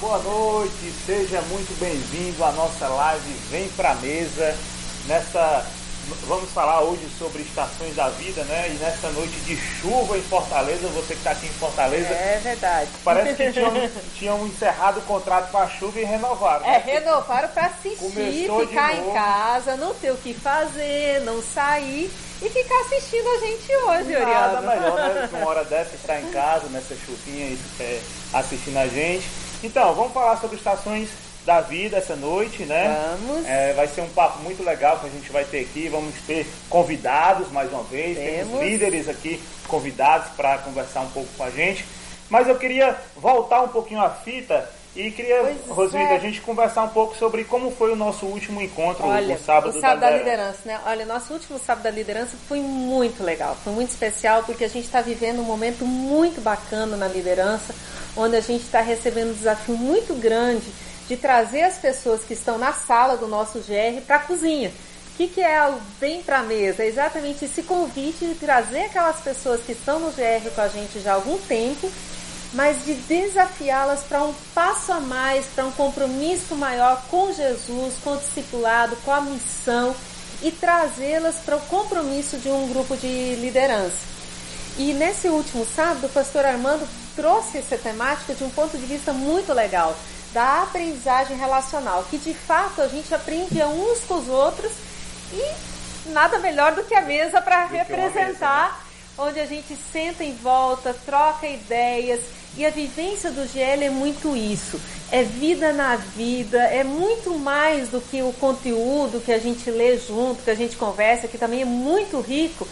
boa noite, seja muito bem-vindo à nossa live Vem Pra Mesa. Nessa, vamos falar hoje sobre estações da vida, né? E nessa noite de chuva em Fortaleza, você que está aqui em Fortaleza. É verdade. Parece que tinham, tinham encerrado o contrato com a chuva e renovaram. É, renovaram para assistir, Começou ficar em casa, não ter o que fazer, não sair e ficar assistindo a gente hoje, Nada melhor, né? Uma hora dessa estar em casa, nessa chuvinha, e, é, assistindo a gente. Então, vamos falar sobre estações da vida essa noite, né? Vamos. É, vai ser um papo muito legal que a gente vai ter aqui. Vamos ter convidados mais uma vez, temos Temos. líderes aqui convidados para conversar um pouco com a gente. Mas eu queria voltar um pouquinho a fita e queria, Pois é. a gente conversar um pouco sobre como foi o nosso último encontro, Olha, o sábado, o sábado da, liderança. liderança, né? Olha, nosso último sábado da liderança foi muito legal, foi muito especial porque a gente está vivendo um momento muito bacana na liderança, onde a gente está recebendo um desafio muito grande de trazer as pessoas que estão na sala do nosso GR para a cozinha. O que, que é o Vem para a Mesa? É exatamente esse convite de trazer aquelas pessoas que estão no GR com a gente já há algum tempo mas de desafiá-las para um passo a mais, para um compromisso maior com Jesus, com o discipulado, com a missão e trazê-las para o compromisso de um grupo de liderança. E nesse último sábado, o pastor Armando trouxe essa temática de um ponto de vista muito legal, da aprendizagem relacional, que de fato a gente aprende uns com os outros e nada melhor do que a mesa para que uma representar onde a gente senta em volta, troca ideias. E a vivência do GL é muito isso. É vida na vida, é muito mais do que o conteúdo que a gente lê junto, que a gente conversa, que também é muito rico.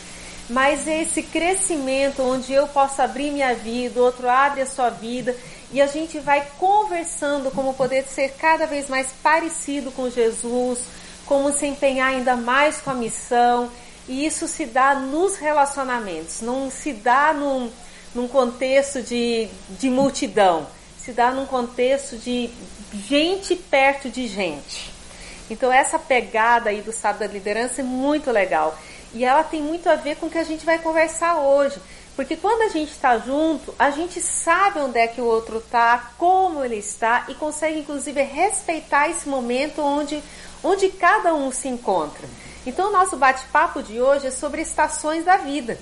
Mas é esse crescimento onde eu posso abrir minha vida, o outro abre a sua vida e a gente vai conversando como poder ser cada vez mais parecido com Jesus, como se empenhar ainda mais com a missão. E isso se dá nos relacionamentos, não se dá num, num contexto de, de multidão, se dá num contexto de gente perto de gente. Então essa pegada aí do sábado da liderança é muito legal. E ela tem muito a ver com o que a gente vai conversar hoje. Porque quando a gente está junto, a gente sabe onde é que o outro está, como ele está e consegue inclusive respeitar esse momento onde, onde cada um se encontra. Então o nosso bate-papo de hoje é sobre estações da vida.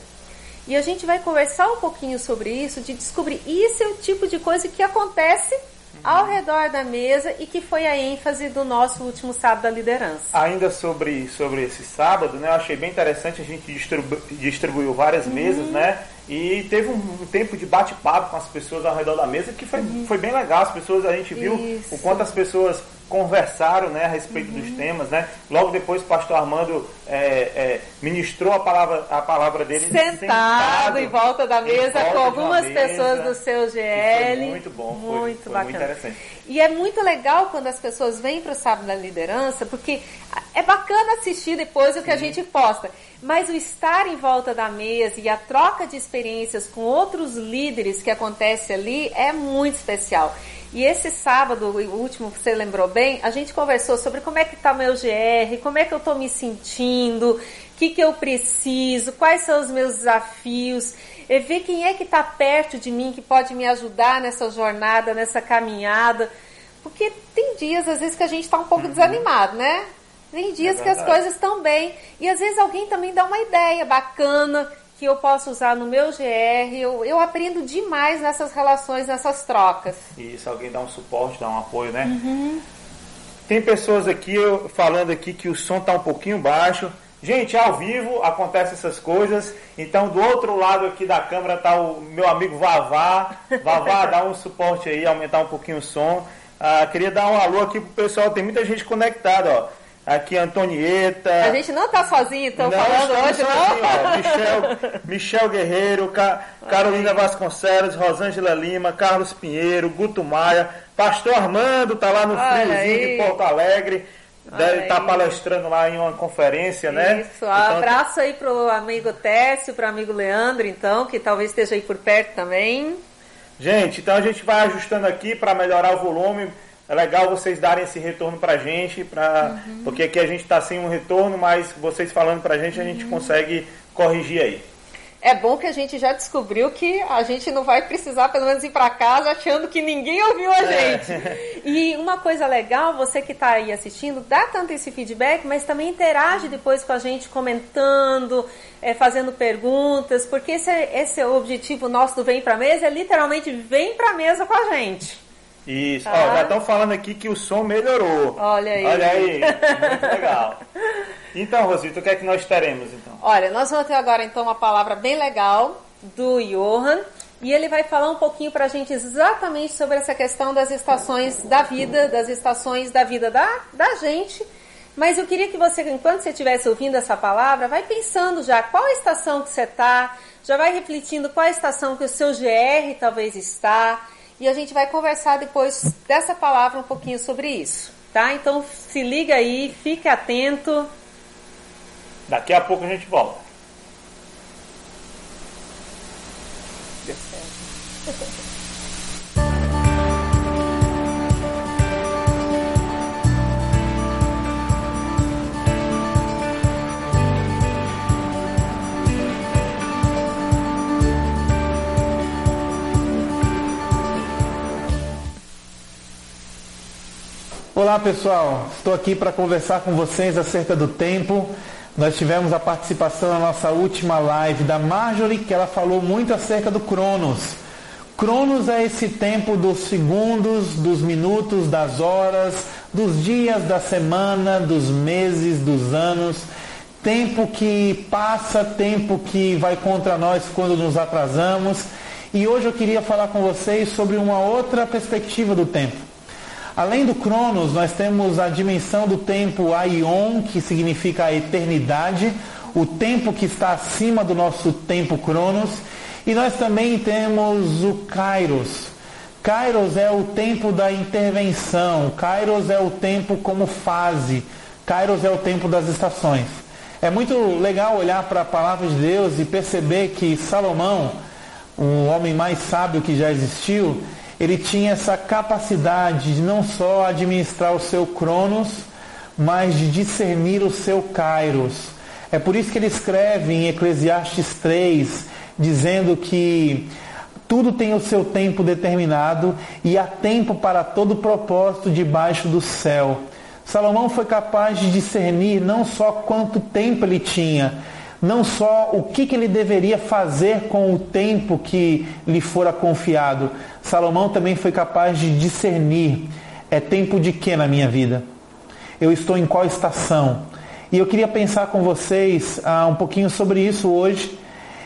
E a gente vai conversar um pouquinho sobre isso, de descobrir isso é o tipo de coisa que acontece ao redor da mesa e que foi a ênfase do nosso último sábado da liderança. Ainda sobre, sobre esse sábado, né? Eu achei bem interessante, a gente distribu distribuiu várias mesas, né? E teve um, um tempo de bate-papo com as pessoas ao redor da mesa que foi, foi bem legal. As pessoas, a gente viu Isso. o quanto as pessoas conversaram né, a respeito dos temas, né? Logo depois o pastor Armando é, é, ministrou a palavra, a palavra dele Sentado em volta da mesa volta com algumas mesa, pessoas do seu GL. Foi muito bom, foi- Muito foi, bacana. muito interessante. E é muito legal quando as pessoas vêm para o Sábado da Liderança, porque é bacana assistir depois o que a gente posta, mas o estar em volta da mesa e a troca de experiências com outros líderes que acontece ali é muito especial. E esse sábado, o último que você lembrou bem, a gente conversou sobre como é que está o meu GR, como é que eu estou me sentindo, o que, que eu preciso, quais são os meus desafios, e ver quem é que está perto de mim, que pode me ajudar nessa jornada, nessa caminhada. Porque tem dias, às vezes, que a gente está um pouco desanimado, né? Tem dias É que as coisas estão bem. E às vezes alguém também dá uma ideia bacana que eu posso usar no meu GR. Eu, eu aprendo demais nessas relações, nessas trocas. E se alguém dá um suporte, dá um apoio, né? Uhum. Tem pessoas aqui eu- falando aqui que o som tá um pouquinho baixo. Gente, ao vivo acontecem essas coisas. Então, do outro lado aqui da câmera tá o meu amigo Vavá. Vavá, dá um suporte aí, aumentar um pouquinho o som. Ah, queria dar um alô aqui pro pessoal. Tem muita gente conectada, ó. Aqui, Antonieta. A gente não tá sozinho, então, falando hoje, não? ó. Michel, Michel Guerreiro, Ca- Carolina Vasconcelos, Rosângela Lima, Carlos Pinheiro, Guto Maia, Pastor Armando tá lá no Olha friozinho aí. de Porto Alegre, deve estar aí. palestrando lá em uma conferência, né? Isso, Então, abraço aí pro amigo Técio, pro amigo Leandro, então, que talvez esteja aí por perto também. Gente, então a gente vai ajustando aqui para melhorar o volume. É legal vocês darem esse retorno pra gente, pra, Uhum. porque aqui a gente está sem um retorno, mas vocês falando pra gente a gente Uhum. consegue corrigir aí. é bom que a gente já descobriu que a gente não vai precisar, pelo menos, ir para casa achando que ninguém ouviu a é. gente. É. E uma coisa legal, você que está aí assistindo, dá tanto esse feedback, mas também interage depois com a gente, comentando, é, fazendo perguntas, porque esse, é, esse é o objetivo nosso do Vem Pra Mesa, é literalmente vem pra mesa com a gente. Isso, tá? Ó, já estão falando aqui que o som melhorou. Olha aí. Olha aí, muito legal. Então, Rosita, o que é que nós teremos então? Olha, nós vamos ter agora então uma palavra bem legal do Johan e ele vai falar um pouquinho para a gente exatamente sobre essa questão das estações da vida, das estações da vida da, da gente. Mas eu queria que você, enquanto você estivesse ouvindo essa palavra, vai pensando já qual estação que você está, já vai refletindo qual estação que o seu GR talvez está, e a gente vai conversar depois dessa palavra um pouquinho sobre isso, tá? Então se liga aí, fique atento. Daqui a pouco a gente volta. Deu certo. Olá pessoal, estou aqui para conversar com vocês acerca do tempo. Nós tivemos a participação na nossa última live da Marjorie, que ela falou muito acerca do Cronos. Cronos é esse tempo dos segundos, dos minutos, das horas, dos dias, da semana, dos meses, dos anos. Tempo que passa, tempo que vai contra nós quando nos atrasamos. E hoje eu queria falar com vocês sobre uma outra perspectiva do tempo. Além do Cronos, nós temos a dimensão do tempo Aion, que significa a eternidade, o tempo que está acima do nosso tempo Cronos, e nós também temos o Kairos. Kairos é o tempo da intervenção, Kairos é o tempo como fase, Kairos é o tempo das estações. É muito legal olhar para a palavra de Deus e perceber que Salomão, o homem mais sábio que já existiu, ele tinha essa capacidade de não só administrar o seu Cronos, mas de discernir o seu Kairos. É por isso que ele escreve em Eclesiastes 3, dizendo que tudo tem o seu tempo determinado e há tempo para todo propósito debaixo do céu. Salomão foi capaz de discernir não só quanto tempo ele tinha, não só o que, que ele deveria fazer com o tempo que lhe fora confiado. Salomão também foi capaz de discernir: é tempo de quê na minha vida? Eu estou em qual estação? E eu queria pensar com vocês ah, um pouquinho sobre isso hoje.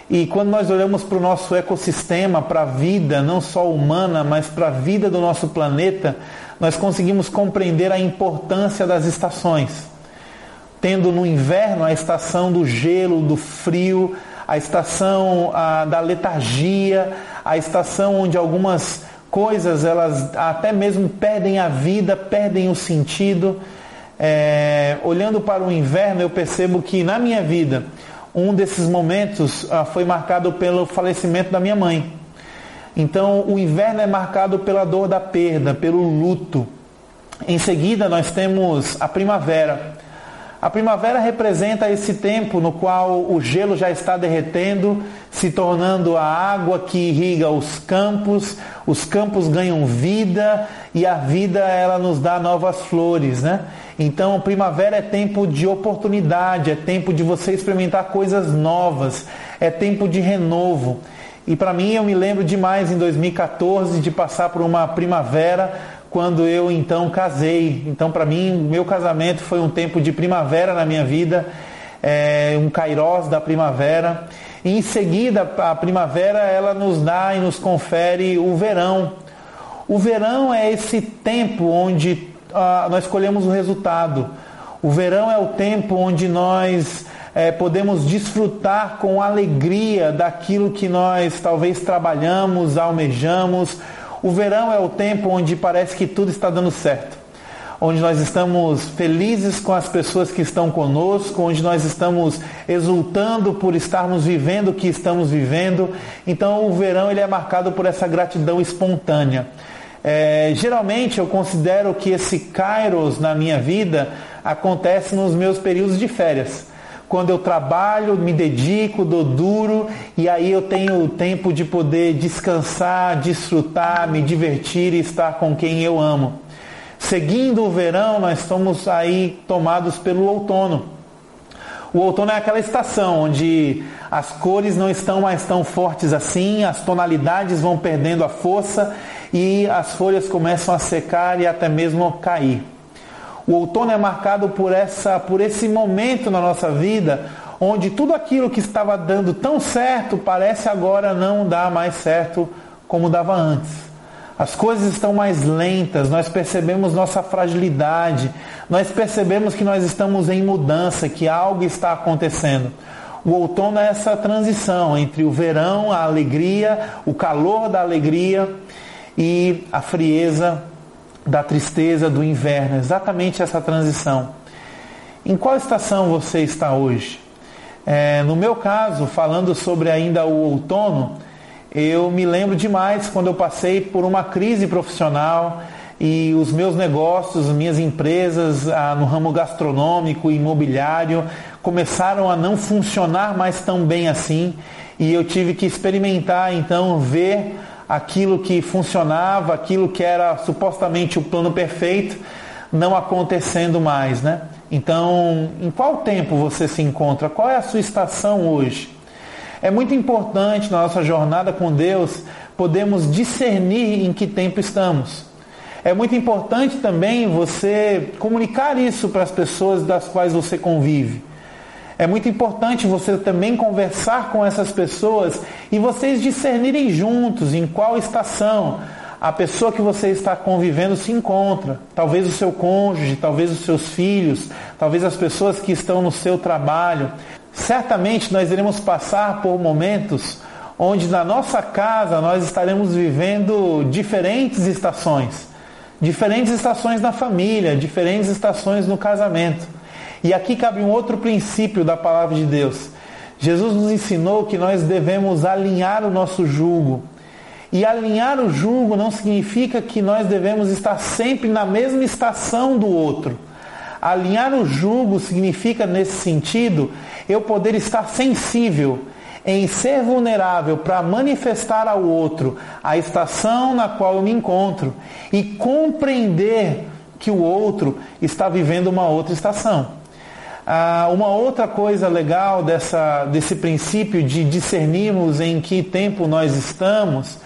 E quando nós olhamos para o nosso ecossistema, para a vida, não só humana, mas para a vida do nosso planeta, nós conseguimos compreender a importância das estações tendo no inverno a estação do gelo, do frio, a estação a, da letargia, a estação onde algumas coisas elas até mesmo perdem a vida, perdem o sentido. É, olhando para o inverno, eu percebo que na minha vida um desses momentos ah, foi marcado pelo falecimento da minha mãe. Então, o inverno é marcado pela dor da perda, pelo luto. Em seguida, nós temos a primavera a primavera representa esse tempo no qual o gelo já está derretendo, se tornando a água que irriga os campos, os campos ganham vida e a vida ela nos dá novas flores, né? Então, primavera é tempo de oportunidade, é tempo de você experimentar coisas novas, é tempo de renovo. E para mim, eu me lembro demais em 2014 de passar por uma primavera quando eu então casei. Então, para mim, meu casamento foi um tempo de primavera na minha vida, é, um kairós da primavera. E em seguida, a primavera ela nos dá e nos confere o verão. O verão é esse tempo onde ah, nós colhemos o resultado. O verão é o tempo onde nós é, podemos desfrutar com alegria daquilo que nós talvez trabalhamos, almejamos, o verão é o tempo onde parece que tudo está dando certo, onde nós estamos felizes com as pessoas que estão conosco, onde nós estamos exultando por estarmos vivendo o que estamos vivendo. Então, o verão ele é marcado por essa gratidão espontânea. É, geralmente eu considero que esse kairos na minha vida acontece nos meus períodos de férias quando eu trabalho, me dedico, dou duro e aí eu tenho o tempo de poder descansar, desfrutar, me divertir e estar com quem eu amo. Seguindo o verão, nós estamos aí tomados pelo outono. O outono é aquela estação onde as cores não estão mais tão fortes assim, as tonalidades vão perdendo a força e as folhas começam a secar e até mesmo cair. O outono é marcado por, essa, por esse momento na nossa vida onde tudo aquilo que estava dando tão certo parece agora não dar mais certo como dava antes. As coisas estão mais lentas, nós percebemos nossa fragilidade, nós percebemos que nós estamos em mudança, que algo está acontecendo. O outono é essa transição entre o verão, a alegria, o calor da alegria e a frieza da tristeza do inverno, exatamente essa transição. Em qual estação você está hoje? É, no meu caso, falando sobre ainda o outono, eu me lembro demais quando eu passei por uma crise profissional e os meus negócios, minhas empresas ah, no ramo gastronômico imobiliário começaram a não funcionar mais tão bem assim e eu tive que experimentar então ver aquilo que funcionava, aquilo que era supostamente o plano perfeito, não acontecendo mais, né? Então, em qual tempo você se encontra? Qual é a sua estação hoje? É muito importante na nossa jornada com Deus podermos discernir em que tempo estamos. É muito importante também você comunicar isso para as pessoas das quais você convive. É muito importante você também conversar com essas pessoas e vocês discernirem juntos em qual estação a pessoa que você está convivendo se encontra. Talvez o seu cônjuge, talvez os seus filhos, talvez as pessoas que estão no seu trabalho. Certamente nós iremos passar por momentos onde na nossa casa nós estaremos vivendo diferentes estações. Diferentes estações na família, diferentes estações no casamento. E aqui cabe um outro princípio da palavra de Deus. Jesus nos ensinou que nós devemos alinhar o nosso jugo. E alinhar o jugo não significa que nós devemos estar sempre na mesma estação do outro. Alinhar o jugo significa, nesse sentido, eu poder estar sensível em ser vulnerável para manifestar ao outro a estação na qual eu me encontro e compreender que o outro está vivendo uma outra estação. Ah, uma outra coisa legal dessa, desse princípio de discernirmos em que tempo nós estamos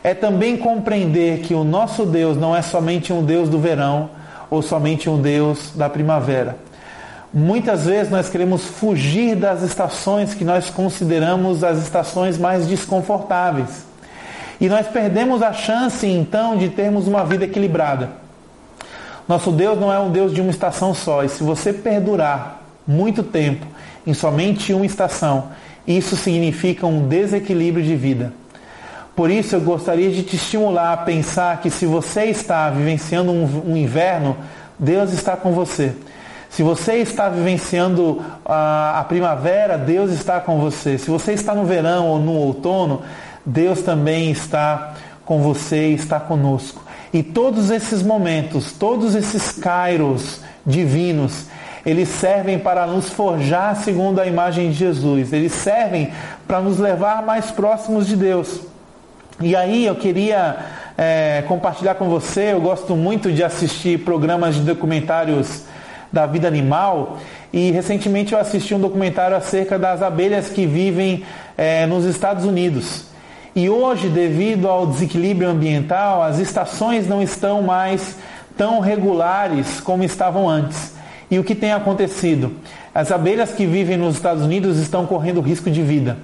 é também compreender que o nosso Deus não é somente um Deus do verão ou somente um Deus da primavera. Muitas vezes nós queremos fugir das estações que nós consideramos as estações mais desconfortáveis. E nós perdemos a chance então de termos uma vida equilibrada. Nosso Deus não é um Deus de uma estação só, e se você perdurar muito tempo em somente uma estação, isso significa um desequilíbrio de vida. Por isso eu gostaria de te estimular a pensar que se você está vivenciando um, um inverno, Deus está com você. Se você está vivenciando a, a primavera, Deus está com você. Se você está no verão ou no outono, Deus também está com você e está conosco. E todos esses momentos, todos esses kairos divinos, eles servem para nos forjar segundo a imagem de Jesus, eles servem para nos levar mais próximos de Deus. E aí eu queria é, compartilhar com você, eu gosto muito de assistir programas de documentários da vida animal e recentemente eu assisti um documentário acerca das abelhas que vivem é, nos Estados Unidos. E hoje, devido ao desequilíbrio ambiental, as estações não estão mais tão regulares como estavam antes. E o que tem acontecido? As abelhas que vivem nos Estados Unidos estão correndo risco de vida.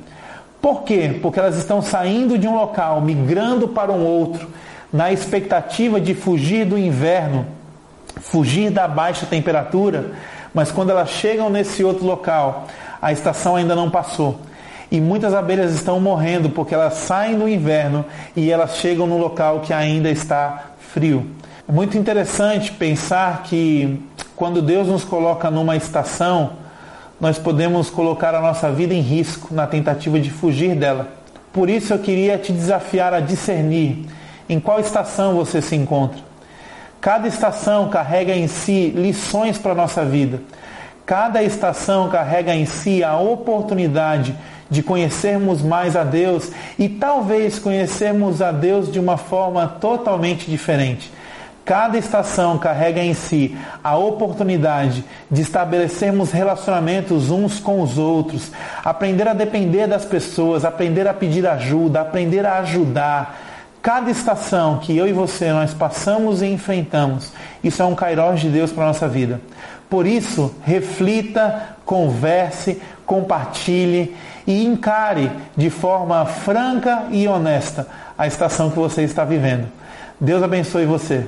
Por quê? Porque elas estão saindo de um local, migrando para um outro, na expectativa de fugir do inverno, fugir da baixa temperatura, mas quando elas chegam nesse outro local, a estação ainda não passou. E muitas abelhas estão morrendo porque elas saem do inverno e elas chegam no local que ainda está frio. É muito interessante pensar que quando Deus nos coloca numa estação, nós podemos colocar a nossa vida em risco na tentativa de fugir dela. Por isso eu queria te desafiar a discernir em qual estação você se encontra. Cada estação carrega em si lições para a nossa vida. Cada estação carrega em si a oportunidade de conhecermos mais a Deus e talvez conhecermos a Deus de uma forma totalmente diferente. Cada estação carrega em si a oportunidade de estabelecermos relacionamentos uns com os outros, aprender a depender das pessoas, aprender a pedir ajuda, aprender a ajudar. Cada estação que eu e você nós passamos e enfrentamos, isso é um kairós de Deus para a nossa vida. Por isso, reflita, converse, compartilhe e encare de forma franca e honesta a estação que você está vivendo. Deus abençoe você.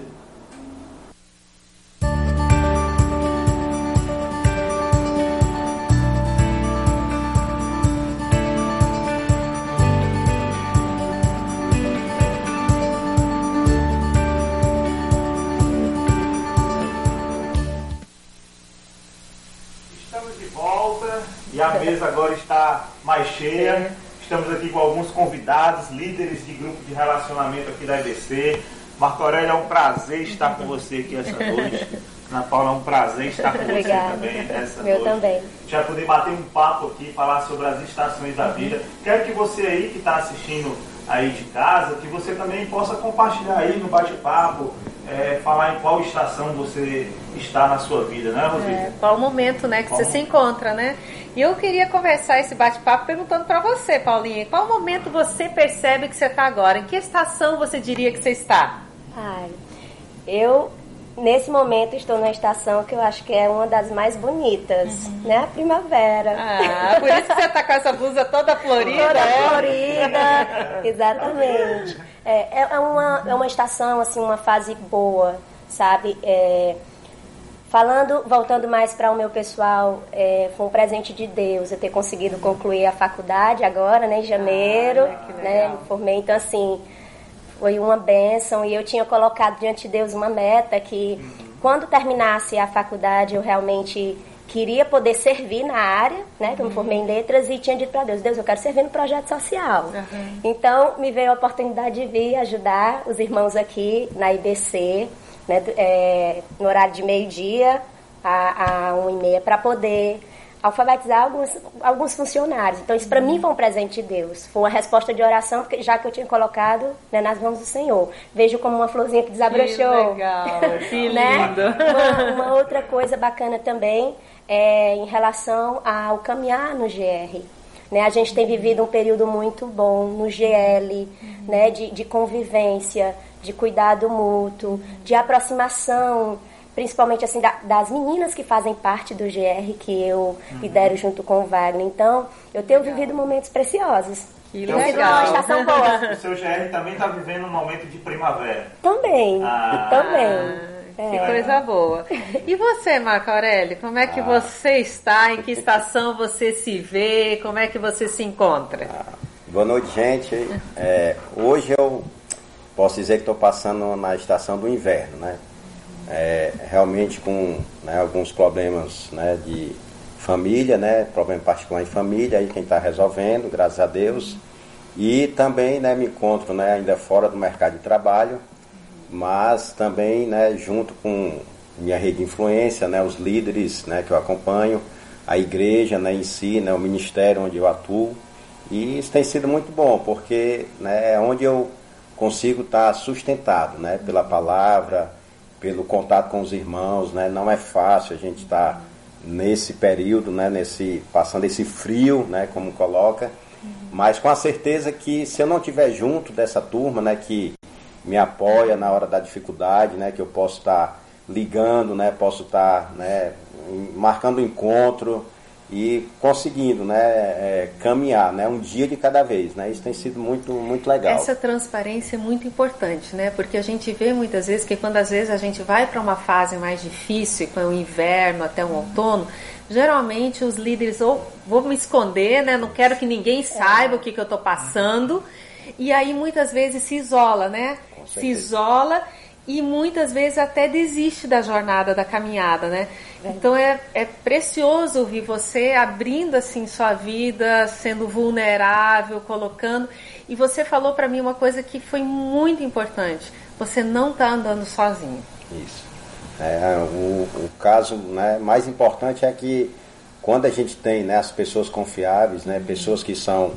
Está mais cheia. Estamos aqui com alguns convidados, líderes de grupo de relacionamento aqui da EBC. Marco Aurélio, é um prazer estar com você aqui essa noite. Ana Paula, é um prazer estar com Obrigada. você também essa Meu noite. também. Já poder bater um papo aqui, falar sobre as estações da vida. Quero que você aí que está assistindo aí de casa, que você também possa compartilhar aí no bate-papo, é, falar em qual estação você está na sua vida, né, Rodrigo? É, qual momento, né, que qual você se encontra, né? E eu queria conversar esse bate-papo perguntando para você, Paulinha, qual momento você percebe que você está agora? Em que estação você diria que você está? Ai, eu nesse momento estou na estação que eu acho que é uma das mais bonitas, uhum. né? A primavera. Ah, por isso que você está com essa blusa toda florida. Toda é? florida, exatamente. É, é, uma, é uma estação, assim, uma fase boa, sabe? É, Falando, voltando mais para o meu pessoal, é, foi um presente de Deus eu ter conseguido concluir a faculdade agora, né, em janeiro, ah, né, me formei, então assim, foi uma bênção e eu tinha colocado diante de Deus uma meta que uhum. quando terminasse a faculdade eu realmente queria poder servir na área, né, que eu me formei em letras e tinha dito para Deus, Deus, eu quero servir no projeto social. Uhum. Então, me veio a oportunidade de vir ajudar os irmãos aqui na IBC, né, é, no horário de meio-dia a, a 1 e meia, para poder alfabetizar alguns, alguns funcionários. Então, isso para mim foi um presente de Deus. Foi uma resposta de oração, porque, já que eu tinha colocado né, nas mãos do Senhor. Vejo como uma florzinha que desabrochou. Que legal, que né? lindo. Uma, uma, outra coisa bacana também é em relação ao caminhar no GR. Né, a gente tem vivido um período muito bom no GL, né, de, de convivência, de cuidado mútuo, de aproximação, principalmente assim da, das meninas que fazem parte do GR que eu uhum. lidero junto com o Wagner. Então, eu tenho legal. vivido momentos preciosos. Que então, legal. Uma estação boa. O seu GR também está vivendo um momento de primavera. Também, ah. também. É. Que coisa boa. E você, Marco Aurélio, como é que ah. você está? Em que estação você se vê? Como é que você se encontra? Ah. Boa noite, gente. É, hoje eu posso dizer que estou passando na estação do inverno, né? É, realmente com né, alguns problemas né, de família, né? Problema particular em família, aí quem está resolvendo, graças a Deus. E também né, me encontro né, ainda fora do mercado de trabalho, mas também né, junto com minha rede de influência, né, os líderes né, que eu acompanho, a igreja né, em si, né, o ministério onde eu atuo. E isso tem sido muito bom, porque né, é onde eu consigo estar sustentado, né, pela palavra, pelo contato com os irmãos, né? Não é fácil a gente estar nesse período, né, nesse passando esse frio, né, como coloca, mas com a certeza que se eu não estiver junto dessa turma, né, que me apoia na hora da dificuldade, né, que eu posso estar ligando, né, posso estar, né, marcando encontro, e conseguindo né, é, caminhar né, um dia de cada vez. Né? Isso tem sido muito, muito legal. Essa transparência é muito importante, né? porque a gente vê muitas vezes que quando às vezes a gente vai para uma fase mais difícil, com o inverno até o outono, geralmente os líderes ou vou me esconder, né? não quero que ninguém saiba é. o que, que eu estou passando, e aí muitas vezes se isola, né? Se isola e muitas vezes até desiste da jornada, da caminhada, né? Então é, é precioso ouvir você abrindo assim sua vida, sendo vulnerável, colocando. E você falou para mim uma coisa que foi muito importante. Você não está andando sozinho. Isso. É, o, o caso né, mais importante é que quando a gente tem né, as pessoas confiáveis, né, pessoas que são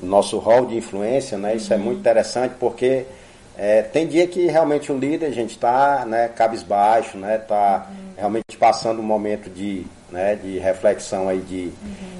nosso rol de influência, né, isso é muito interessante porque é, tem dia que realmente o líder, a gente está né, cabisbaixo, né, tá realmente passando um momento de, né, de reflexão aí de,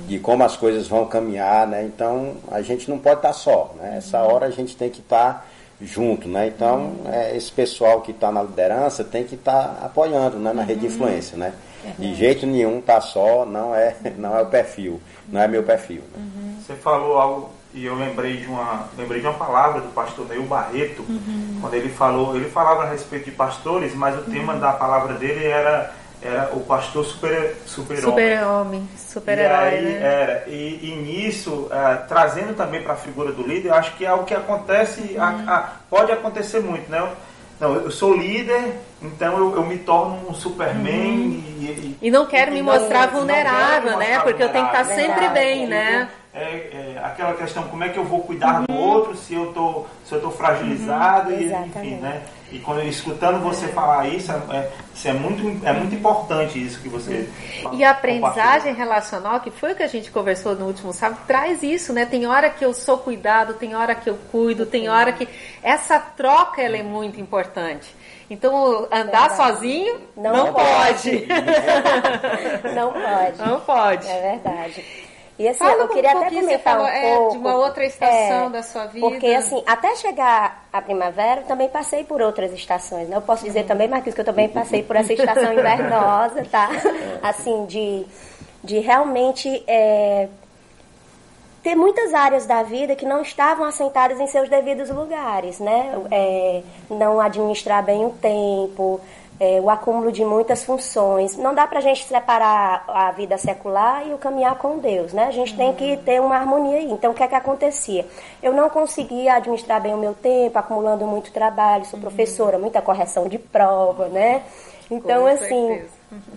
de como as coisas vão caminhar, né, então a gente não pode estar tá só, né, essa hora a gente tem que estar tá junto, né? Então, é, esse pessoal que está na liderança tem que estar tá apoiando né, na rede de influência, né? De jeito nenhum tá só, não é, não é o perfil, não é meu perfil. Né? Uhum. Você falou algo e eu lembrei de uma, lembrei de uma palavra do pastor Neil Barreto, uhum. quando ele falou, ele falava a respeito de pastores, mas o tema da palavra dele era era o pastor super super super homem super herói né? era e, e nisso é, trazendo também para a figura do líder acho que é o que acontece uhum. a, a, pode acontecer muito né não eu sou líder então eu, eu me torno um superman uhum. e, e, e, não quero e me mostrar vulnerável né porque vulnerável. eu tenho que estar sempre bem né é, é, aquela questão como é que eu vou cuidar uhum. do outro se eu tô se eu tô fragilizado uhum. e enfim né e quando escutando você falar isso, é, isso é, muito, é muito importante isso que você. E a aprendizagem relacional, que foi o que a gente conversou no último sábado, traz isso, né? Tem hora que eu sou cuidado, tem hora que eu cuido, tem hora que. Essa troca ela é muito importante. Então, andar verdade. sozinho não, não pode. pode. não pode. Não pode. É verdade. E assim, Fala eu queria até comentar um é, pouco. de uma outra estação é, da sua vida. Porque assim, até chegar a primavera, eu também passei por outras estações. Né? Eu posso dizer uhum. também, Marquinhos, que eu também passei por essa estação invernosa, tá? Assim, de, de realmente é, ter muitas áreas da vida que não estavam assentadas em seus devidos lugares, né? É, não administrar bem o tempo, é, o acúmulo de muitas funções. Não dá para a gente separar a vida secular e o caminhar com Deus, né? A gente tem que ter uma harmonia aí. Então, o que é que acontecia? Eu não conseguia administrar bem o meu tempo, acumulando muito trabalho, sou professora, muita correção de prova, né? Então, assim,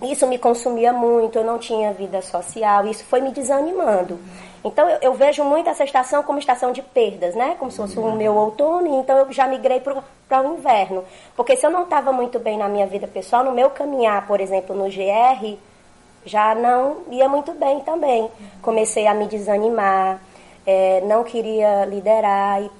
isso me consumia muito, eu não tinha vida social, isso foi me desanimando. Então eu, eu, vejo muito essa estação como estação de perdas, né? Como se fosse o meu outono, então eu já migrei para o inverno. Porque se eu não estava muito bem na minha vida pessoal, no meu caminhar, por exemplo, no GR, já não ia muito bem também. Comecei a me desanimar, é, não queria liderar e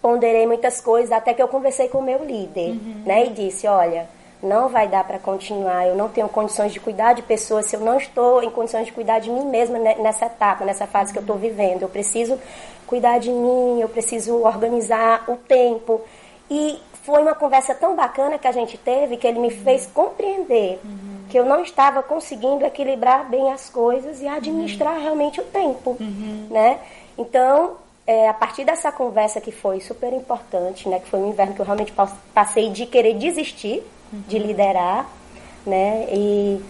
ponderei muitas coisas, até que eu conversei com o meu líder, uhum. né? E disse, olha não vai dar para continuar, eu não tenho condições de cuidar de pessoas se eu não estou em condições de cuidar de mim mesma nessa etapa, nessa fase que eu estou vivendo. Eu preciso cuidar de mim, eu preciso organizar o tempo. E foi uma conversa tão bacana que a gente teve que ele me fez compreender uhum. que eu não estava conseguindo equilibrar bem as coisas e administrar uhum. realmente o tempo, uhum. né? Então, é, a partir dessa conversa que foi super importante, né, que foi um inverno que eu realmente passei de querer desistir de liderar, né? E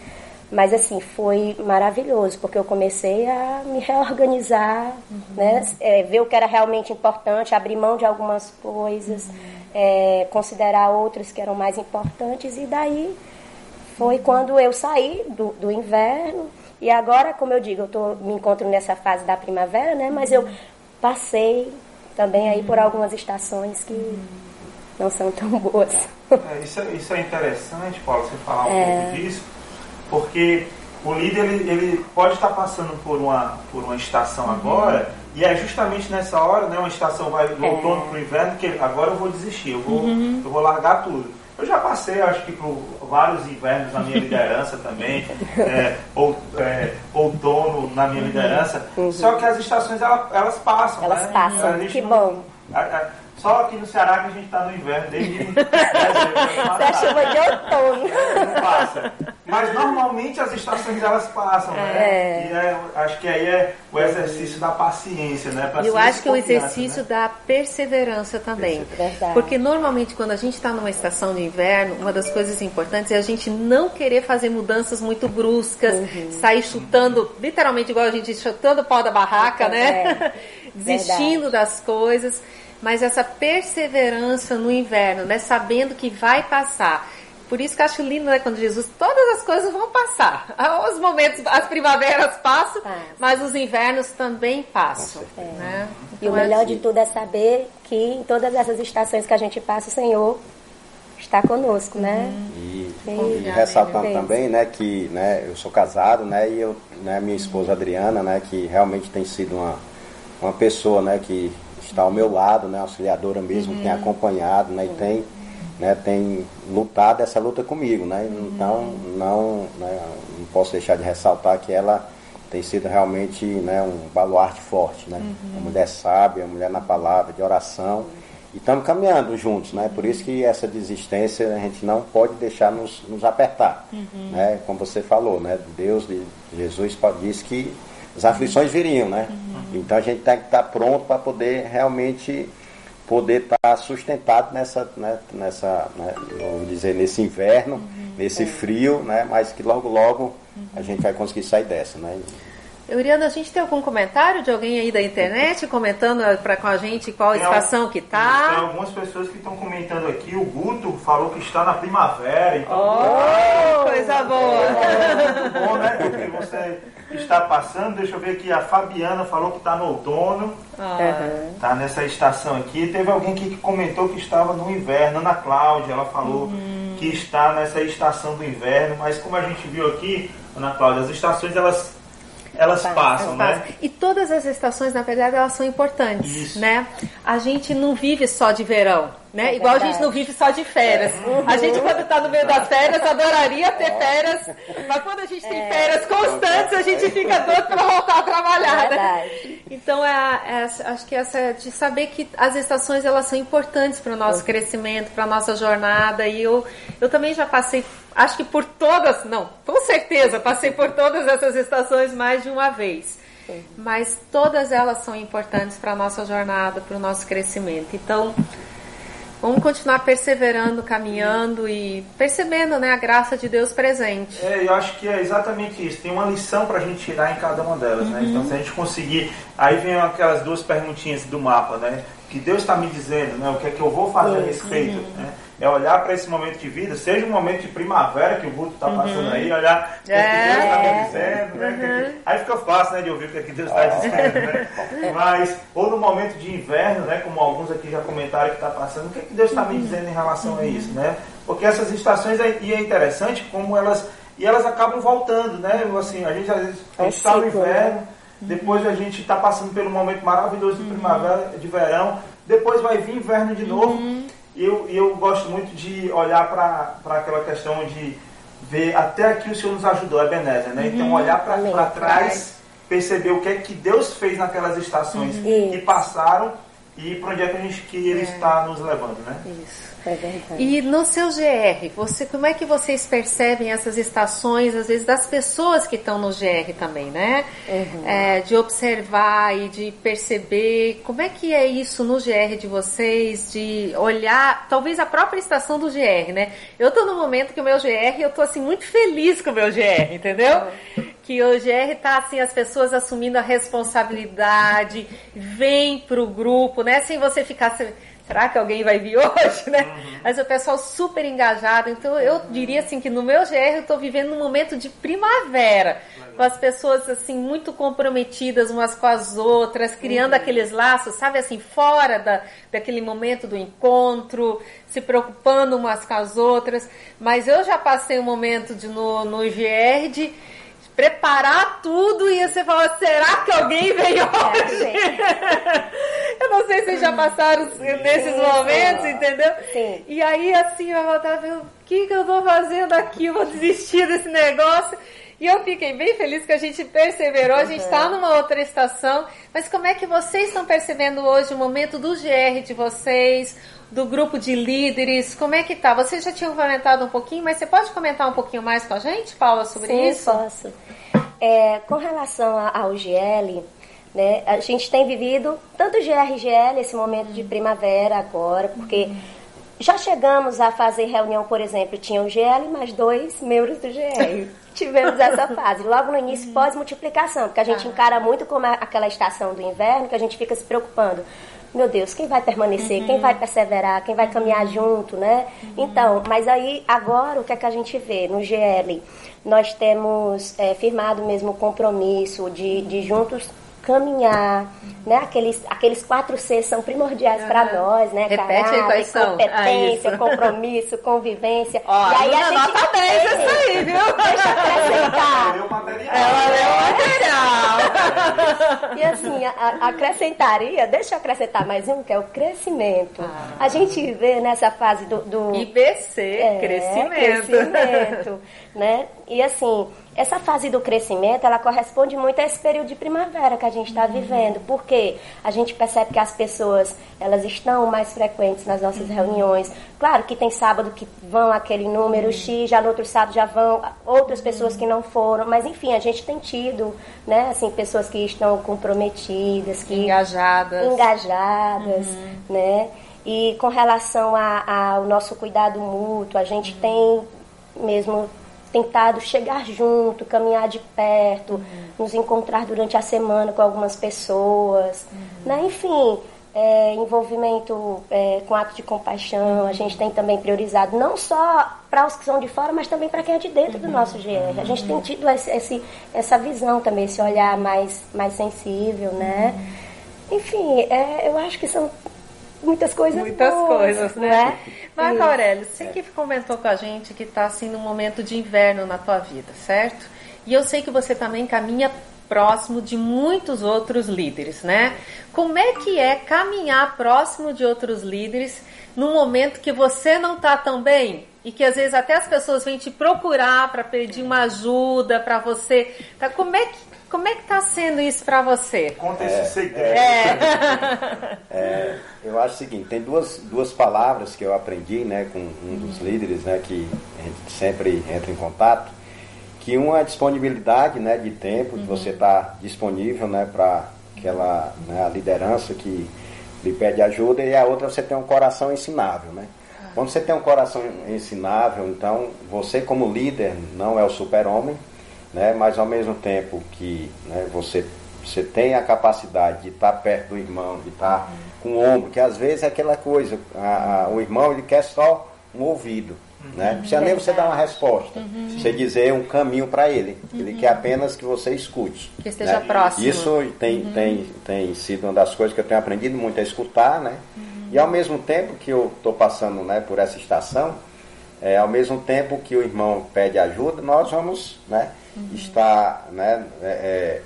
mas assim, foi maravilhoso, porque eu comecei a me reorganizar, uhum. né? É, ver o que era realmente importante, abrir mão de algumas coisas, uhum. é, considerar outras que eram mais importantes, e daí foi uhum. quando eu saí do, do inverno. E agora, como eu digo, eu tô, me encontro nessa fase da primavera, né? Mas eu passei também aí por uhum. algumas estações que uhum. Não são tão boas. É, isso, é, isso é interessante, Paulo, você falar um é. pouco disso, porque o líder ele, ele, pode estar passando por uma, por uma estação uhum. agora, e é justamente nessa hora, né, uma estação vai do é. outono para o inverno, que agora eu vou desistir, eu vou, uhum. eu vou largar tudo. Eu já passei, acho que por vários invernos na minha liderança também, é, ou, é, outono na minha uhum. liderança. Uhum. Só que as estações elas, elas passam. Elas né? passam, que não, bom. A, a, só aqui no Ceará que a gente está no inverno desde. Você é chuva de outono. Não passa. Mas normalmente as estações elas passam, né? É. E é, acho que aí é o exercício da paciência, né? Pra Eu acho que é o exercício né? da perseverança também. Verdade. Porque normalmente quando a gente está numa estação de inverno, uma das coisas importantes é a gente não querer fazer mudanças muito bruscas, uhum. sair chutando, literalmente igual a gente chutando o pau da barraca, né? É. Desistindo Verdade. das coisas mas essa perseverança no inverno, né? Sabendo que vai passar. Por isso que eu acho lindo, né? Quando Jesus, todas as coisas vão passar. Os momentos, as primaveras passam, Passa. mas os invernos também passam. É. Né? Então, e o melhor de tudo é saber que em todas essas estações que a gente passa, o Senhor está conosco, né? Isso. E ressaltando também, né, que né, eu sou casado, né, e eu, né, minha esposa Adriana, né, que realmente tem sido uma, uma pessoa, né, que está ao meu lado, né, auxiliadora mesmo, uhum. tem acompanhado, né, e tem, né, tem lutado essa luta comigo, né, então não, né, não posso deixar de ressaltar que ela tem sido realmente né, um baluarte forte, né? Uhum. Uma mulher sábia, uma mulher na palavra, de oração. E estamos caminhando juntos, né? Por isso que essa desistência a gente não pode deixar nos, nos apertar, uhum. né? Como você falou, né? Deus, Jesus disse que as aflições viriam, né? Uhum. Então a gente tem que estar pronto para poder realmente poder estar sustentado nessa, né, nessa, né, vamos dizer, nesse inverno, uhum. nesse é. frio, né? Mas que logo logo a gente vai conseguir sair dessa, né? Euriana, a gente tem algum comentário de alguém aí da internet comentando para com a gente qual tem estação que tá? Tem algumas pessoas que estão comentando aqui. O Guto falou que está na primavera. Então, oh, coisa boa! É, muito bom, né? O que você está passando. Deixa eu ver aqui. A Fabiana falou que está no outono. Está ah. nessa estação aqui. Teve alguém que comentou que estava no inverno. Ana Cláudia, ela falou uhum. que está nessa estação do inverno. Mas como a gente viu aqui, Ana Cláudia, as estações elas elas passam, né? E todas as estações, na verdade, elas são importantes, Isso. né? A gente não vive só de verão, né? É Igual verdade. a gente não vive só de férias. Uhum. A gente, quando está no meio das férias, adoraria ter férias, mas quando a gente tem é. férias constantes, a gente fica doido para voltar a trabalhar, né? Então, é, é, acho que essa de saber que as estações, elas são importantes para o nosso crescimento, para a nossa jornada, e eu, eu também já passei acho que por todas, não, com certeza, passei por todas essas estações mais de uma vez. Mas todas elas são importantes para a nossa jornada, para o nosso crescimento. Então, vamos continuar perseverando, caminhando e percebendo né, a graça de Deus presente. É, eu acho que é exatamente isso. Tem uma lição para a gente tirar em cada uma delas. Né? Uhum. Né? Então, se a gente conseguir. Aí vem aquelas duas perguntinhas do mapa, né? Que Deus está me dizendo, né? O que é que eu vou fazer a respeito, uhum. né? É olhar para esse momento de vida, seja um momento de primavera que o Guto está passando uhum. aí, olhar o que, é. que Deus está me dizendo, né? Uhum. Aí fica fácil né, de ouvir o que, é que Deus está dizendo, né? Mas, ou no momento de inverno, né, como alguns aqui já comentaram que está passando, o que, é que Deus está me dizendo em relação a isso, né? Porque essas estações, e é interessante como elas, e elas acabam voltando, né? Assim, a gente às vezes está no inverno, depois a gente está passando pelo momento maravilhoso de primavera, de verão, depois vai vir inverno de novo. Uhum. Eu, eu gosto muito de olhar para aquela questão de ver até aqui o Senhor nos ajudou, é Ebenezer, né? Então, uhum. Então olhar para trás, perceber o que é que Deus fez naquelas estações uhum. que passaram e para onde é que, a gente, que Ele é. está nos levando, né? Isso. É e no seu GR, você, como é que vocês percebem essas estações, às vezes, das pessoas que estão no GR também, né? Uhum. É, de observar e de perceber como é que é isso no GR de vocês, de olhar, talvez a própria estação do GR, né? Eu estou no momento que o meu GR, eu estou assim muito feliz com o meu GR, entendeu? Uhum. Que o GR tá assim, as pessoas assumindo a responsabilidade, vem pro grupo, né? Sem você ficar será que alguém vai vir hoje, né? Uhum. Mas o pessoal super engajado. Então eu diria assim que no meu GR eu estou vivendo um momento de primavera, com as pessoas assim muito comprometidas umas com as outras, criando uhum. aqueles laços, sabe assim, fora da, daquele momento do encontro, se preocupando umas com as outras. Mas eu já passei um momento de, no, no GR de preparar tudo e você fala, será que alguém veio é, hoje? eu não sei se vocês já passaram nesses sim, momentos, entendeu? Sim. E aí assim, vai voltar ver o que, que eu tô fazendo aqui, eu vou desistir desse negócio. E eu fiquei bem feliz que a gente perseverou, a gente está numa outra estação. Mas como é que vocês estão percebendo hoje o momento do GR de vocês, do grupo de líderes? Como é que tá? Vocês já tinham comentado um pouquinho, mas você pode comentar um pouquinho mais com a gente, Paula, sobre Sim, isso? Sim, posso. É, com relação ao GL, né, a gente tem vivido tanto GR e GL, esse momento de primavera agora, porque já chegamos a fazer reunião, por exemplo, tinha o GL mais dois membros do GR. Tivemos essa fase, logo no início, uhum. pós-multiplicação, porque a gente encara muito como aquela estação do inverno, que a gente fica se preocupando. Meu Deus, quem vai permanecer? Uhum. Quem vai perseverar? Quem vai caminhar junto, né? Uhum. Então, mas aí, agora, o que é que a gente vê no GL? Nós temos é, firmado mesmo o compromisso de, de juntos caminhar, né? Aqueles, aqueles quatro Cs são primordiais para nós, né? Repete aí Caráter, quais são. competência, Ah, isso. compromisso, convivência. Ó, e aí a gente nota 10 tem- isso aí, viu? Deixa eu acrescentar. Meu material. Ela leu material. E assim, a- a- acrescentaria, deixa eu acrescentar mais um, que é o crescimento. A gente vê nessa fase do. do IBC, é, crescimento. crescimento, né? E assim, essa fase do crescimento, ela corresponde muito a esse período de primavera que a gente está vivendo, porque a gente percebe que as pessoas, elas estão mais frequentes nas nossas reuniões. Claro que tem sábado que vão aquele número X, já no outro sábado já vão outras pessoas que não foram, mas enfim, a gente tem tido, né, assim, pessoas que estão comprometidas, que Engajadas. engajadas, né? E com relação ao nosso cuidado mútuo, a gente tem mesmo tentado chegar junto, caminhar de perto, nos encontrar durante a semana com algumas pessoas, né? Enfim, é, envolvimento é, com atos de compaixão, a gente tem também priorizado não só para os que são de fora, mas também para quem é de dentro do nosso GR. A gente tem tido esse- essa visão também, esse olhar mais, mais sensível, né? Enfim, é, eu acho que são muitas coisas Muitas boas, coisas, não né? é? Marco Isso. Aurélio, você que comentou com a gente que está assim num momento de inverno na tua vida, certo? E eu sei que você também caminha próximo de muitos outros líderes, né? Como é que é caminhar próximo de outros líderes num momento que você não está tão bem? E que às vezes até as pessoas vêm te procurar para pedir uma ajuda para você. Tá? Como é que como é que tá sendo isso para você? Conta esse segredo. É, eu acho o seguinte, tem duas, duas palavras que eu aprendi né, com um dos líderes né, que a gente sempre entra em contato, que uma é a disponibilidade né, de tempo, de você estar disponível né, para aquela né, a liderança que lhe pede ajuda, e a outra é você tem um coração ensinável. Né? Quando você tem um coração ensinável, então você como líder não é o super-homem, né, mas ao mesmo tempo que né, você você tem a capacidade de estar perto do irmão, de estar com o ombro, que às vezes é aquela coisa, a- a- o irmão ele quer só um ouvido, né? Não precisa nem você dar uma resposta, você dizer um caminho para ele, ele quer apenas que você escute. Que esteja né? próximo. Isso tem, tem, tem sido uma das coisas que eu tenho aprendido muito a escutar, né? E ao mesmo tempo que eu estou passando né, por essa estação, é, ao mesmo tempo que o irmão pede ajuda, nós vamos né, estar, né, é, é,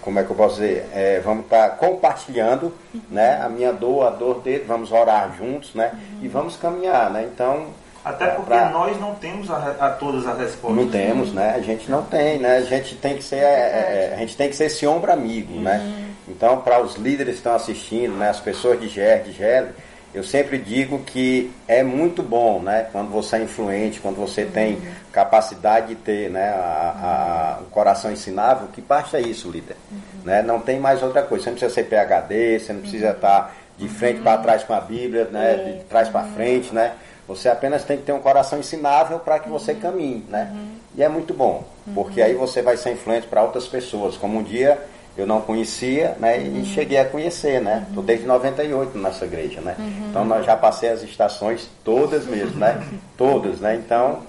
como é que eu posso dizer, É, vamos estar compartilhando né, a minha dor, a dor dele, vamos orar juntos, né, e vamos caminhar, né, então... Até porque pra- nós não temos a, a todas as respostas. não temos, né? A gente não tem, né? A gente tem que ser, é, é, a gente tem que ser esse ombro amigo, né? Então, para os líderes que estão assistindo, né? As pessoas de GER, de GEL, eu sempre digo que é muito bom, né? Quando você é influente, quando você tem capacidade de ter, né? A, a- o coração ensinável, que basta isso, líder, né? Não tem mais outra coisa. Você não precisa ser PhD, você não precisa estar de frente para trás com a Bíblia, né? De trás para frente, né? Você apenas tem que ter um coração ensinável para que você caminhe, né? E é muito bom, porque aí você vai ser influente para outras pessoas. Como um dia eu não conhecia, né? E cheguei a conhecer, né? Estou desde 98 nessa igreja, né? Então nós já passei as estações todas mesmo, né? Todas, né? Então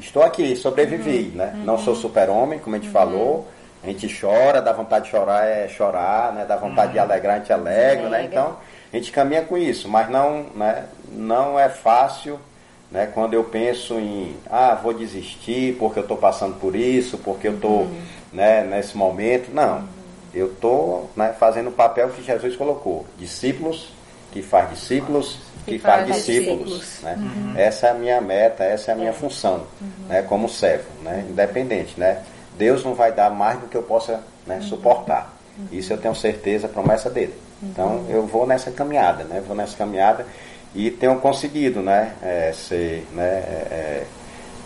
estou aqui, sobrevivi, né? Não sou super-homem, como a gente falou. A gente chora, dá vontade de chorar é chorar, né? Dá vontade de alegrar, a gente alegra, né? Então a gente caminha com isso, mas não, né? Não é fácil, né? Quando eu penso em, ah, vou desistir porque eu estou passando por isso, porque eu estou, né? Nesse momento, não. Eu estou né, fazendo o papel que Jesus colocou, discípulos que faz discípulos que, Que faz, faz discípulos. discípulos. Né? Essa é a minha meta, essa é a minha função, né? Como servo, né? Independente, né? Deus não vai dar mais do que eu possa né, suportar. Isso eu tenho certeza, promessa dele. Então eu vou nessa caminhada, né? Vou nessa caminhada e tenho conseguido, né? é, ser, né? é, é,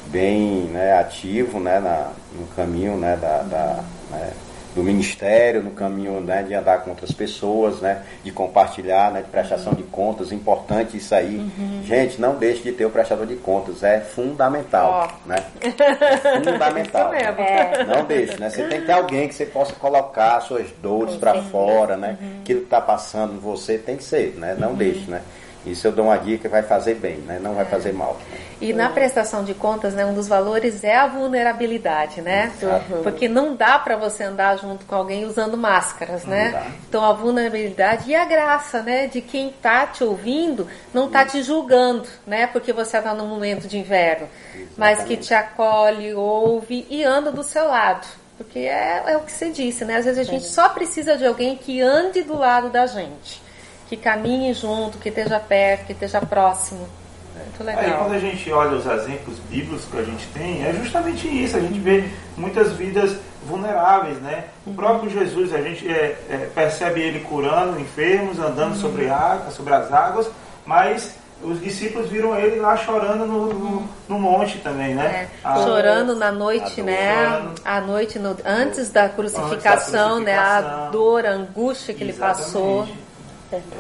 bem né, ativo, né? Na, no caminho, né? Da, da, né, do ministério, no caminho né, de andar com outras pessoas, né, de compartilhar, né, de prestação de contas, importante isso aí. Gente, não deixe de ter o prestador de contas, é fundamental, né? É fundamental. Isso mesmo. É. Não deixe, né? Você tem que ter alguém que você possa colocar suas dores para fora, né? Aquilo que está passando em você tem que ser, né? Não deixe, né? Isso eu dou uma dica que vai fazer bem, né? não vai fazer mal. E na prestação de contas, né, um dos valores é a vulnerabilidade, né? Exato. Porque não dá para você andar junto com alguém usando máscaras, né? dá. Então a vulnerabilidade e a graça, né, de quem tá te ouvindo, não tá te julgando, né? Porque você está num momento de inverno, mas que te acolhe, ouve e anda do seu lado. Porque é, é o que você disse, né? Às vezes a gente só precisa de alguém que ande do lado da gente, que caminhe junto, que esteja perto, que esteja próximo. Muito Aí legal. quando a gente olha os exemplos bíblicos que a gente tem, é justamente isso. A gente vê muitas vidas vulneráveis, né? O próprio Jesus, a gente é, é, percebe ele curando enfermos, andando sobre, a, sobre as águas, mas os discípulos viram ele lá chorando no, no, no monte também, É, né? A- chorando na noite, né? À noite, no- antes da crucificação, né? A dor, a angústia que ele passou.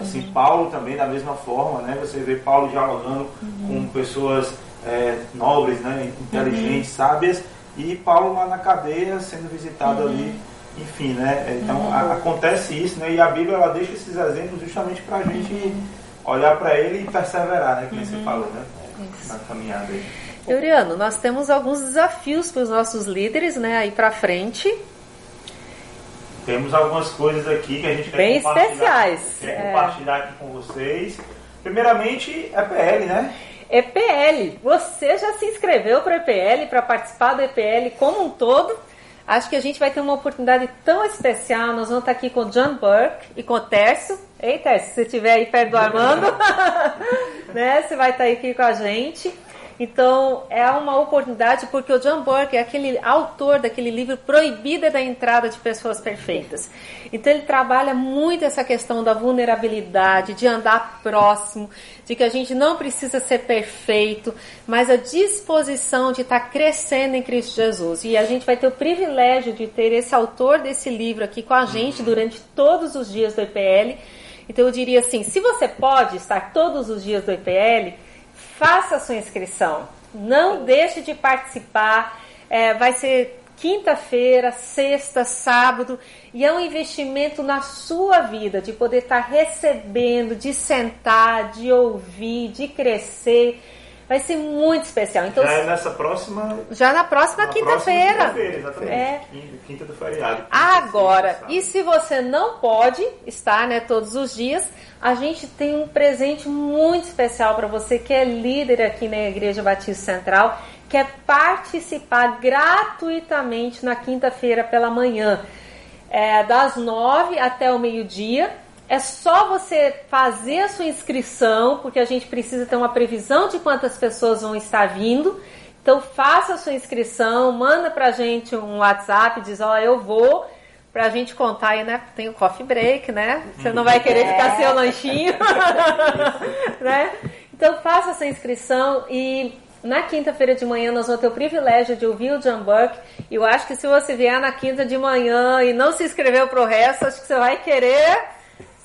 Assim, Paulo também da mesma forma, né? Você vê Paulo dialogando com pessoas é, nobres, né? inteligentes, sábias, e Paulo lá na cadeia sendo visitado ali, enfim, né? Então a- acontece isso, né? E a Bíblia ela deixa esses exemplos justamente para a gente olhar para ele e perseverar, né? Que você falou, né? Na caminhada aí. Euriano, nós temos alguns desafios para os nossos líderes, né? Aí para frente. Temos algumas coisas aqui que a gente quer Bem compartilhar, especiais. quer É. compartilhar aqui com vocês. Primeiramente, EPL, né? EPL. Você já se inscreveu para o EPL, para participar do EPL como um todo? Acho que a gente vai ter uma oportunidade tão especial. Nós vamos estar aqui com o John Burke e com o Tércio. Ei, Tércio, se você estiver aí perto do Armando, né? Você vai estar aqui com a gente. Então, é uma oportunidade porque o John Burke é aquele autor daquele livro Proibida da Entrada de Pessoas Perfeitas. Então, ele trabalha muito essa questão da vulnerabilidade, de andar próximo, de que a gente não precisa ser perfeito, mas a disposição de estar crescendo em Cristo Jesus. E a gente vai ter o privilégio de ter esse autor desse livro aqui com a gente durante todos os dias do EPL. Então, eu diria assim: se você pode estar todos os dias do EPL, faça a sua inscrição. Não deixe de participar. É, vai ser quinta-feira, sexta, sábado, e é um investimento na sua vida, de poder estar recebendo, de sentar, de ouvir, de crescer. Vai ser muito especial. Então, Já é nessa próxima. já na próxima quinta-feira. quinta-feira, exatamente. É. Quinta, quinta do feriado. Quinta, Agora, sexta, e se você não pode estar né, todos os dias, a gente tem um presente muito especial para você que é líder aqui na Igreja Batista Central, que é participar gratuitamente na quinta-feira pela manhã, é, das nove até o meio-dia. É só você fazer a sua inscrição, porque a gente precisa ter uma previsão de quantas pessoas vão estar vindo. Então faça a sua inscrição, manda pra gente um WhatsApp, diz, ó, eu vou, pra gente contar aí, né? Tem o coffee break, né? Você não vai querer ficar sem o lanchinho, né? Então faça essa inscrição e na quinta-feira de manhã nós vamos ter o privilégio de ouvir o John Burke. E eu acho que se você vier na quinta de manhã e não se inscreveu pro resto, acho que você vai querer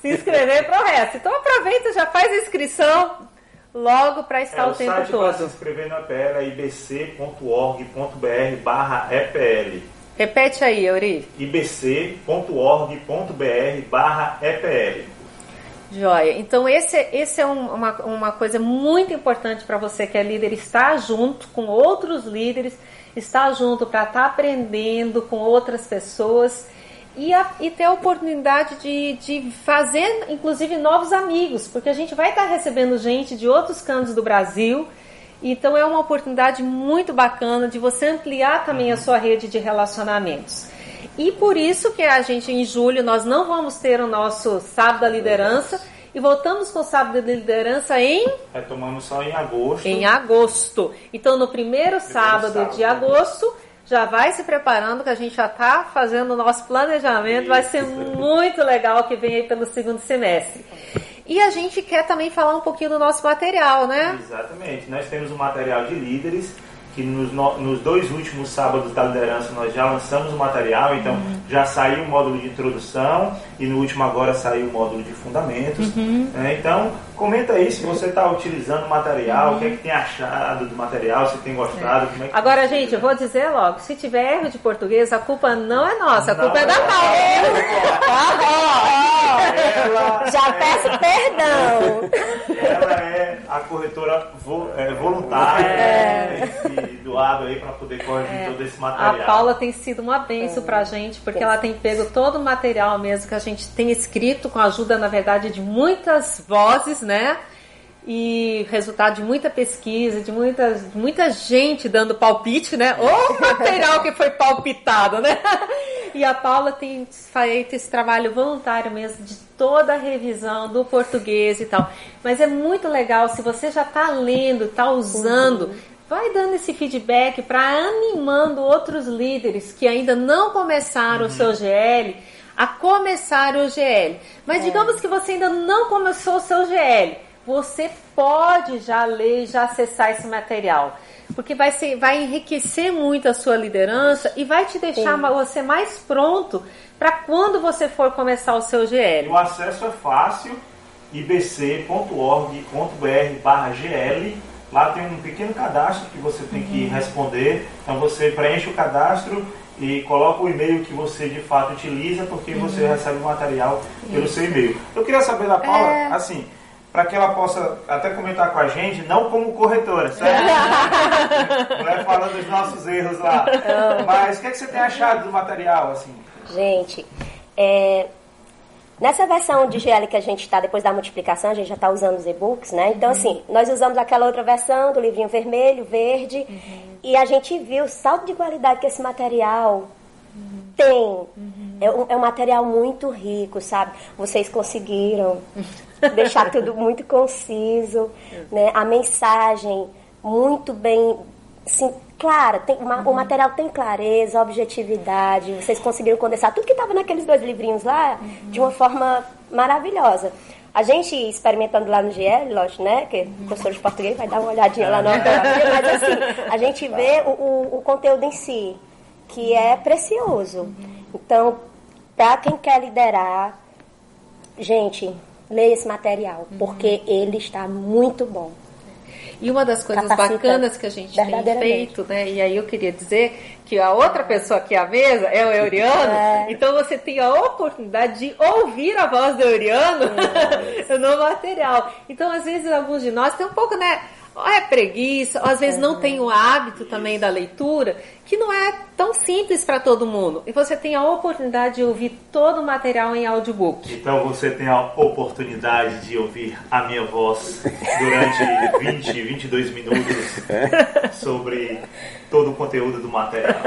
se inscrever pro resto. Então aproveita, já faz a inscrição logo para estar É, o, o tempo site para se inscrever no EPL é ibc.org.br barra EPL. Repete aí, Euri. ibc.org.br barra EPL. Joia. Então, esse, esse é um- uma, uma coisa muito importante para você que é líder, estar junto com outros líderes, estar junto para estar aprendendo com outras pessoas e, a- e ter a oportunidade de, de fazer, inclusive, novos amigos, porque a gente vai estar recebendo gente de outros cantos do Brasil. Então, é uma oportunidade muito bacana de você ampliar também a sua rede de relacionamentos. E por isso que a gente, em julho, nós não vamos ter o nosso sábado da liderança e voltamos com o sábado da liderança em, Retomamos só em agosto. em agosto. Então, no primeiro, sábado, sábado, de agosto, já vai se preparando que a gente já está fazendo o nosso planejamento. Vai ser muito legal que vem aí pelo segundo semestre. E a gente quer também falar um pouquinho do nosso material, né? Exatamente. Nós temos um material de líderes que nos, no- nos dois últimos sábados da liderança nós já lançamos o material, então Uhum. já saiu o módulo de introdução e no último agora saiu o módulo de fundamentos. Uhum. né? Então, comenta aí se você está utilizando o material, o que é que tem achado do material, se tem gostado, como é que Uhum. Agora, gente, eu vou dizer logo, se tiver erro de português, a culpa não é nossa, a Não culpa é da é Paula. Ó. Ela Já peço perdão. Ela é a corretora vo, é, voluntária é. Doado aí para poder corrigir é. todo esse material. A Paula tem sido uma benção é. para a gente, porque ela tem pego todo o material mesmo que a gente tem escrito, com a ajuda, na verdade, de muitas vozes, né? e resultado de muita pesquisa, de muita, muita gente dando palpite, né? O material que foi palpitado, né? E a Paula tem feito esse trabalho voluntário mesmo de toda a revisão do português e tal. Mas é muito legal se você já está lendo, está usando. Uhum. Vai dando esse feedback para animando outros líderes que ainda não começaram uhum. o seu GL a começar o GL. Mas é. digamos que você ainda não começou o seu GL você pode já ler, já acessar esse material. Porque vai, ser, vai enriquecer muito a sua liderança e vai te deixar Sim. você mais pronto para quando você for começar o seu GL. O acesso é fácil, ibc.org.br barra GL. Lá tem um pequeno cadastro que você tem que uhum. responder. Então você preenche o cadastro e coloca o e-mail que você de fato utiliza, porque uhum. você recebe o material pelo Isso. seu e-mail. Eu queria saber da Paula, é... assim, para que ela possa até comentar com a gente, não como corretora, certo? não é falando dos nossos erros lá. Mas o que, é que você tem achado do material, assim? Gente, é, nessa versão de GL que a gente está, depois da multiplicação, a gente já está usando os e-books, né? Então, uhum. assim, nós usamos aquela outra versão do livrinho vermelho, verde, uhum. e a gente viu o salto de qualidade que esse material uhum. tem. Uhum. É, um, é um material muito rico, sabe? Vocês conseguiram deixar tudo muito conciso, né? A mensagem muito bem, sim, clara, tem, uma, uhum. o material tem clareza, objetividade, vocês conseguiram condensar tudo que estava naqueles dois livrinhos lá uhum. de uma forma maravilhosa. A gente experimentando lá no GL, lógico, né? Que o professor de português vai dar uma olhadinha lá na ortografia, mas assim, a gente vê o, o, o conteúdo em si, que é precioso. Então, para quem quer liderar, gente, leia esse material, uhum. porque ele está muito bom. E uma das coisas bacanas que a gente tem feito, né? E aí eu queria dizer que a outra pessoa aqui à mesa é o Euriano, é. então você tem a oportunidade de ouvir a voz do Euriano é. no material. Então, às vezes, alguns de nós tem um pouco, né? Ou é preguiça, ou às vezes não tem o hábito também da leitura, que não é tão simples para todo mundo. E você tem a oportunidade de ouvir todo o material em audiobook. Então você tem a oportunidade de ouvir a minha voz durante 20, 22 minutos sobre todo o conteúdo do material.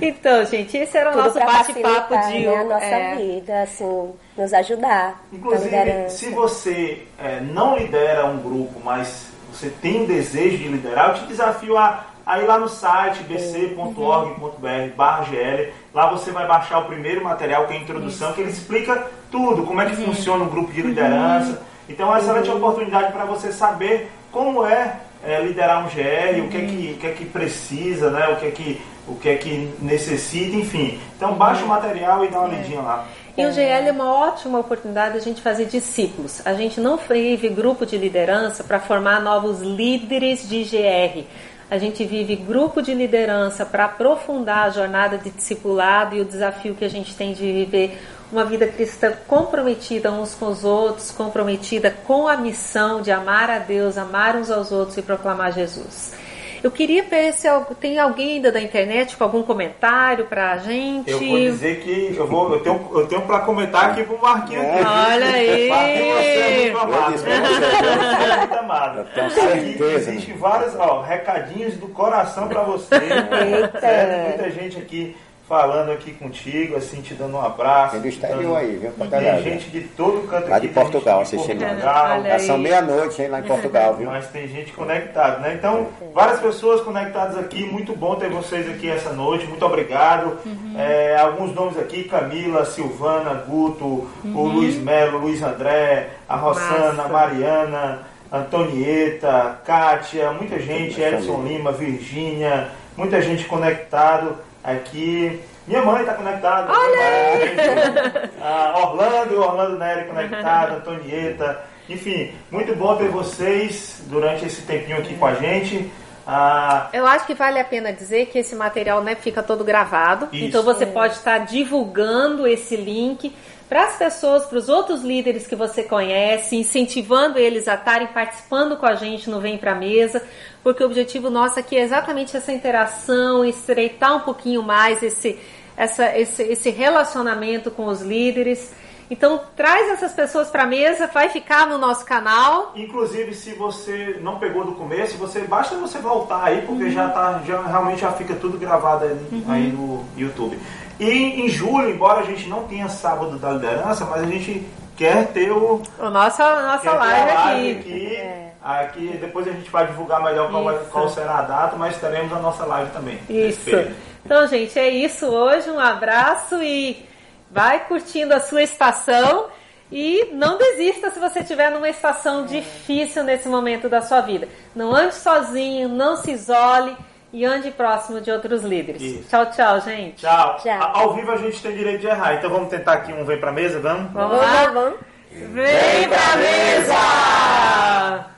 Então, gente, esse era o Tudo nosso bate-papo de né, a nossa é... vida, assim, nos ajudar. Inclusive, se você é, não lidera um grupo, mas você tem um desejo de liderar, eu te desafio a, a ir lá no site bc.org.br barra GL. Lá você vai baixar o primeiro material, que é a introdução, Isso. que ele explica tudo, como é que uhum. funciona um grupo de liderança. Uhum. Então é uma excelente uhum. oportunidade para você saber como é, é liderar um GL, o que é que, o que é que precisa, né? o, que é que, o que é que necessita, enfim. Então baixa o material e dá uma é. lidinha lá. E o GL é uma ótima oportunidade de a gente fazer discípulos. A gente não vive grupo de liderança para formar novos líderes de GR. A gente vive grupo de liderança para aprofundar a jornada de discipulado e o desafio que a gente tem de viver uma vida cristã comprometida uns com os outros, comprometida com a missão de amar a Deus, amar uns aos outros e proclamar Jesus. Eu queria ver se tem alguém ainda da internet com algum comentário pra gente. Eu vou dizer que eu, vou, eu tenho, eu tenho pra comentar aqui pro Marquinhos. É. Olha aí! Marquinhos, você é muito amado. Você é muito amado. Aqui existem vários ó, recadinhos do coração pra você. Eita. Muita gente aqui falando aqui contigo, assim, te dando um abraço. Tem do exterior aí, viu? Pra tem gente de todo canto lá aqui. Lá de Portugal, assistindo. Já são meia-noite, hein, lá em Portugal, viu? Mas tem gente conectada, né? Então, várias pessoas conectadas aqui. Muito bom ter vocês aqui essa noite. Muito obrigado. Uhum. É, alguns nomes aqui: Camila, Silvana, Guto, uhum. o Luiz Melo, Luiz André, a Rossana, Massa. Mariana, Antonieta, Kátia, muita gente, Edson Lima, Virgínia, muita gente conectado aqui. Minha mãe está conectada. Olha ah, Orlando, Orlando Nery conectado, Antonieta. Enfim, muito bom ter vocês durante esse tempinho aqui com a gente. Ah, Eu acho que vale a pena dizer que esse material né, fica todo gravado. Isso. Então você pode estar divulgando esse link para as pessoas, para os outros líderes que você conhece, incentivando eles a estarem participando com a gente no Vem Pra Mesa, porque o objetivo nosso aqui é exatamente essa interação, estreitar um pouquinho mais esse, essa, esse, esse relacionamento com os líderes. Então traz essas pessoas para a mesa, vai ficar no nosso canal. Inclusive, se você não pegou do começo, você basta você voltar aí, porque uhum. já tá, já realmente já fica tudo gravado aí, uhum. aí, no YouTube. E em julho, embora a gente não tenha sábado da liderança, mas a gente quer ter o, o nossa nossa live, live, aqui. aqui, é. aqui. Depois a gente vai divulgar melhor qual, qual, será a data, mas teremos a nossa live também. Isso. Então, gente, é isso hoje. Um abraço e Vai curtindo a sua estação e não desista se você estiver numa estação difícil nesse momento da sua vida. Não ande sozinho, não se isole e ande próximo de outros líderes. Isso. Tchau, tchau, gente. Tchau. tchau. A, ao vivo a gente tem direito de errar, então vamos tentar aqui um vem pra mesa, vamos? Vamos, vamos lá, vamos. Vem pra mesa!